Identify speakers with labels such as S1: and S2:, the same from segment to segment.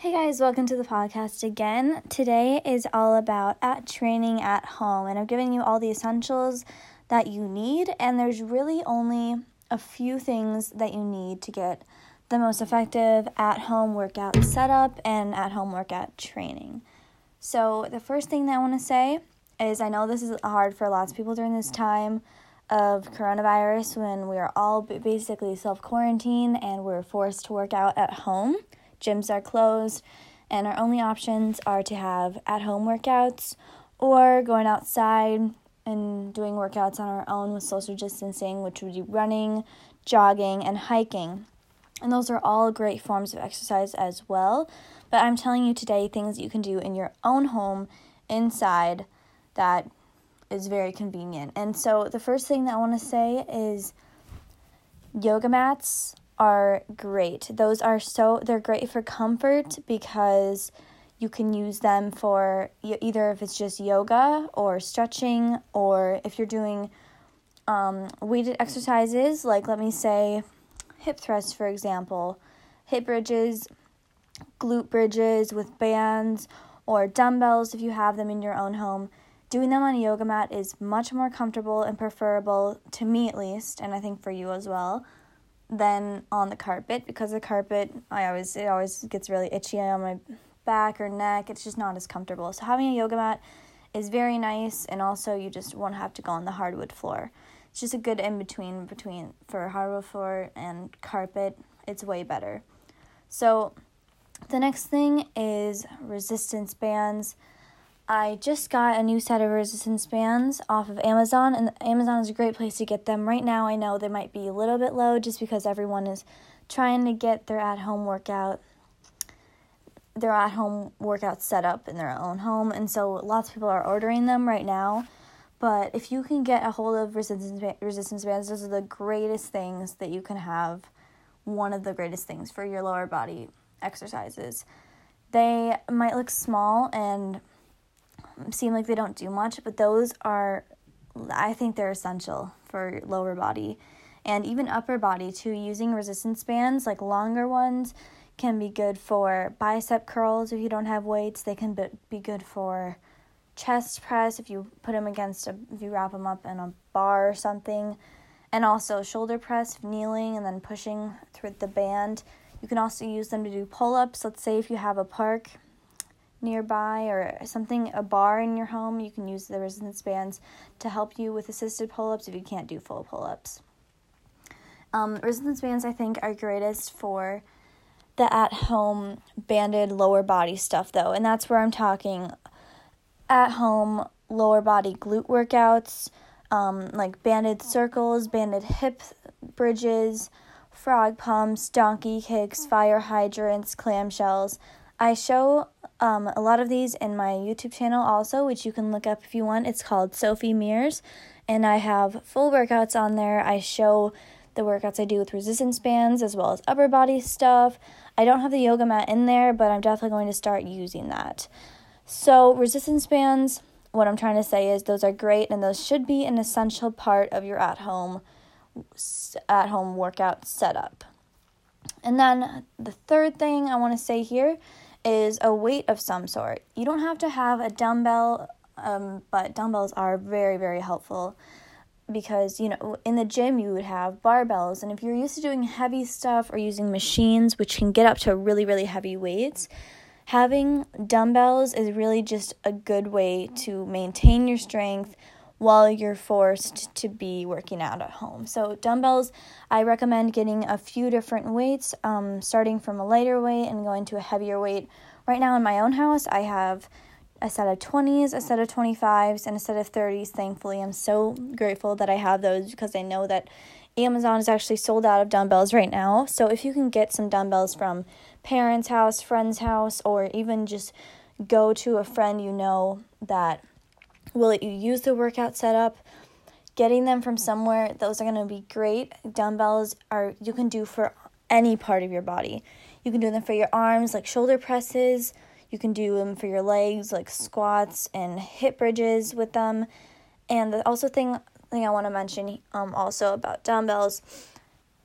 S1: Hey guys, welcome to the podcast again. Today is all about at training at home, and I'm giving you all the essentials that you need, and there's really only a few things that you need to get the most effective at home workout setup and at home workout training. So, the first thing that I want to say is I know this is hard for lots of people during this time of coronavirus when we are all basically self quarantine and we're forced to work out at home gyms are closed, and our only options are to have at home workouts or going outside and doing workouts on our own with social distancing, which would be running, jogging, and hiking. And those are all great forms of exercise as well. But I'm telling you today things you can do in your own home inside that is very convenient. And so the first thing that I want to say is yoga mats are great. Those are so they're great for comfort because you can use them for either if it's just yoga or stretching or if you're doing um, weighted exercises like let me say hip thrusts for example, hip bridges, glute bridges with bands or dumbbells if you have them in your own home. Doing them on a yoga mat is much more comfortable and preferable to me at least, and I think for you as well than on the carpet because the carpet I always it always gets really itchy on my back or neck. It's just not as comfortable. So having a yoga mat is very nice and also you just won't have to go on the hardwood floor. It's just a good in between between for hardwood floor and carpet. It's way better. So the next thing is resistance bands. I just got a new set of resistance bands off of Amazon, and Amazon is a great place to get them. Right now, I know they might be a little bit low just because everyone is trying to get their at home workout their at home workout set up in their own home, and so lots of people are ordering them right now. But if you can get a hold of resistance resistance bands, those are the greatest things that you can have. One of the greatest things for your lower body exercises. They might look small and seem like they don't do much, but those are, I think they're essential for lower body and even upper body too. Using resistance bands, like longer ones, can be good for bicep curls if you don't have weights. They can be good for chest press if you put them against a, if you wrap them up in a bar or something. And also shoulder press, kneeling and then pushing through the band. You can also use them to do pull ups. Let's say if you have a park nearby or something, a bar in your home, you can use the resistance bands to help you with assisted pull ups if you can't do full pull ups. Um, resistance bands, I think, are greatest for the at home banded lower body stuff, though, and that's where I'm talking at home lower body glute workouts, um, like banded circles, banded hip bridges, frog pumps, donkey kicks, fire hydrants, clamshells. I show um, a lot of these in my YouTube channel also, which you can look up if you want. It's called Sophie Mears, and I have full workouts on there. I show the workouts I do with resistance bands as well as upper body stuff. I don't have the yoga mat in there, but I'm definitely going to start using that. So, resistance bands, what I'm trying to say is those are great and those should be an essential part of your at home at home workout setup. And then the third thing I want to say here is a weight of some sort. You don't have to have a dumbbell, um, but dumbbells are very, very helpful because you know in the gym you would have barbells and if you're used to doing heavy stuff or using machines which can get up to really really heavy weights having dumbbells is really just a good way to maintain your strength while you're forced to be working out at home. So, dumbbells, I recommend getting a few different weights, um, starting from a lighter weight and going to a heavier weight. Right now, in my own house, I have a set of 20s, a set of 25s, and a set of 30s. Thankfully, I'm so grateful that I have those because I know that Amazon is actually sold out of dumbbells right now. So, if you can get some dumbbells from parents' house, friend's house, or even just go to a friend you know that will let you use the workout setup? Getting them from somewhere those are going to be great. Dumbbells are you can do for any part of your body. You can do them for your arms like shoulder presses. You can do them for your legs like squats and hip bridges with them. And the also thing thing i want to mention um, also about dumbbells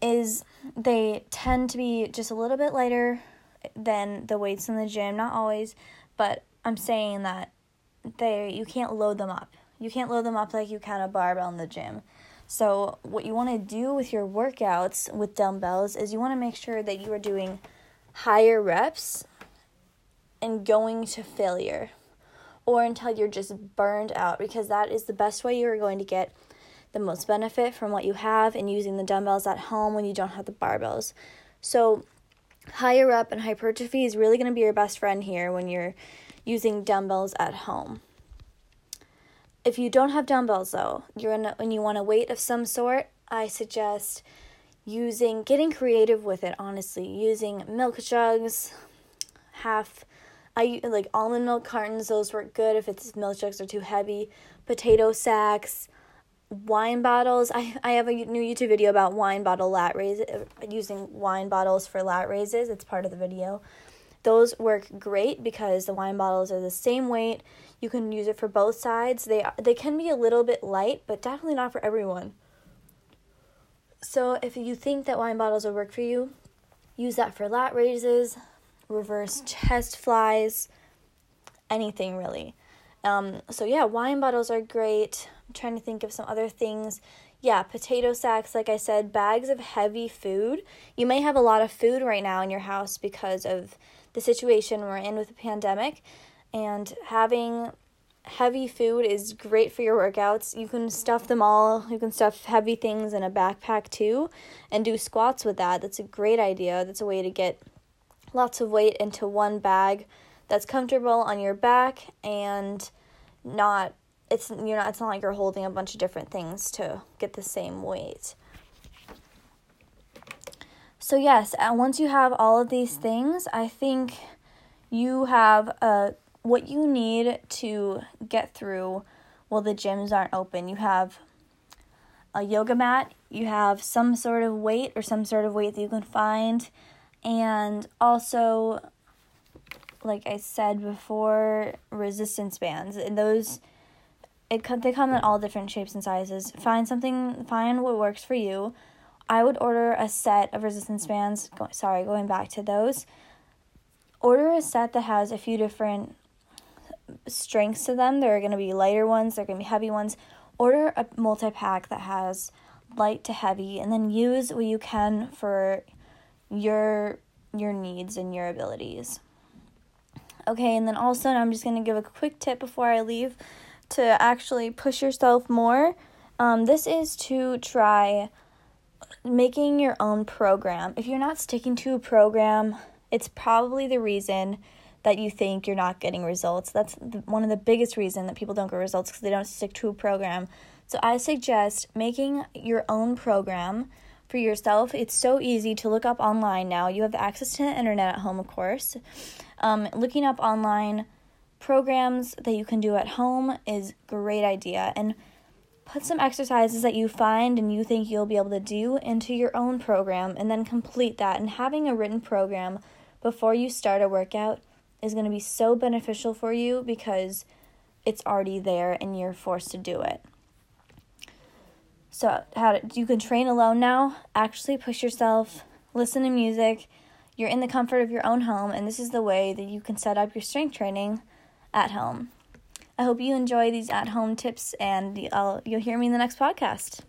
S1: is they tend to be just a little bit lighter than the weights in the gym. Not always, but I'm saying that they you can't load them up. You can't load them up like you can a barbell in the gym. So, what you want to do with your workouts with dumbbells is you want to make sure that you are doing higher reps and going to failure or until you're just burned out because that is the best way you are going to get the most benefit from what you have and using the dumbbells at home when you don't have the barbells. So, higher rep and hypertrophy is really going to be your best friend here when you're using dumbbells at home. If you don't have dumbbells though, you're in a, when you want a weight of some sort, I suggest using getting creative with it honestly, using milk jugs, half I like almond milk cartons, those work good if it's milk jugs are too heavy, potato sacks, wine bottles. I, I have a new YouTube video about wine bottle lat raises, uh, using wine bottles for lat raises. It's part of the video. Those work great because the wine bottles are the same weight. You can use it for both sides. They they can be a little bit light, but definitely not for everyone. So if you think that wine bottles will work for you, use that for lat raises, reverse chest flies, anything really. Um, so yeah, wine bottles are great. I'm trying to think of some other things. Yeah, potato sacks, like I said, bags of heavy food. You may have a lot of food right now in your house because of the situation we're in with the pandemic. And having heavy food is great for your workouts. You can stuff them all. You can stuff heavy things in a backpack too and do squats with that. That's a great idea. That's a way to get lots of weight into one bag that's comfortable on your back and not it's you're not it's not like you're holding a bunch of different things to get the same weight. So yes, and once you have all of these things, I think you have uh, what you need to get through while the gyms aren't open. You have a yoga mat, you have some sort of weight or some sort of weight that you can find, and also like I said before, resistance bands. And those it they come in all different shapes and sizes. Find something, find what works for you. I would order a set of resistance bands. Go, sorry, going back to those. Order a set that has a few different strengths to them. There are going to be lighter ones, there are going to be heavy ones. Order a multi pack that has light to heavy, and then use what you can for your your needs and your abilities. Okay, and then also I'm just going to give a quick tip before I leave to actually push yourself more. Um, this is to try making your own program. If you're not sticking to a program, it's probably the reason that you think you're not getting results. That's the, one of the biggest reason that people don't get results because they don't stick to a program. So I suggest making your own program for yourself. It's so easy to look up online now. You have access to the internet at home, of course. Um, looking up online programs that you can do at home is great idea and put some exercises that you find and you think you'll be able to do into your own program and then complete that and having a written program before you start a workout is going to be so beneficial for you because it's already there and you're forced to do it. So, how to, you can train alone now, actually push yourself, listen to music. You're in the comfort of your own home, and this is the way that you can set up your strength training at home. I hope you enjoy these at home tips, and I'll, you'll hear me in the next podcast.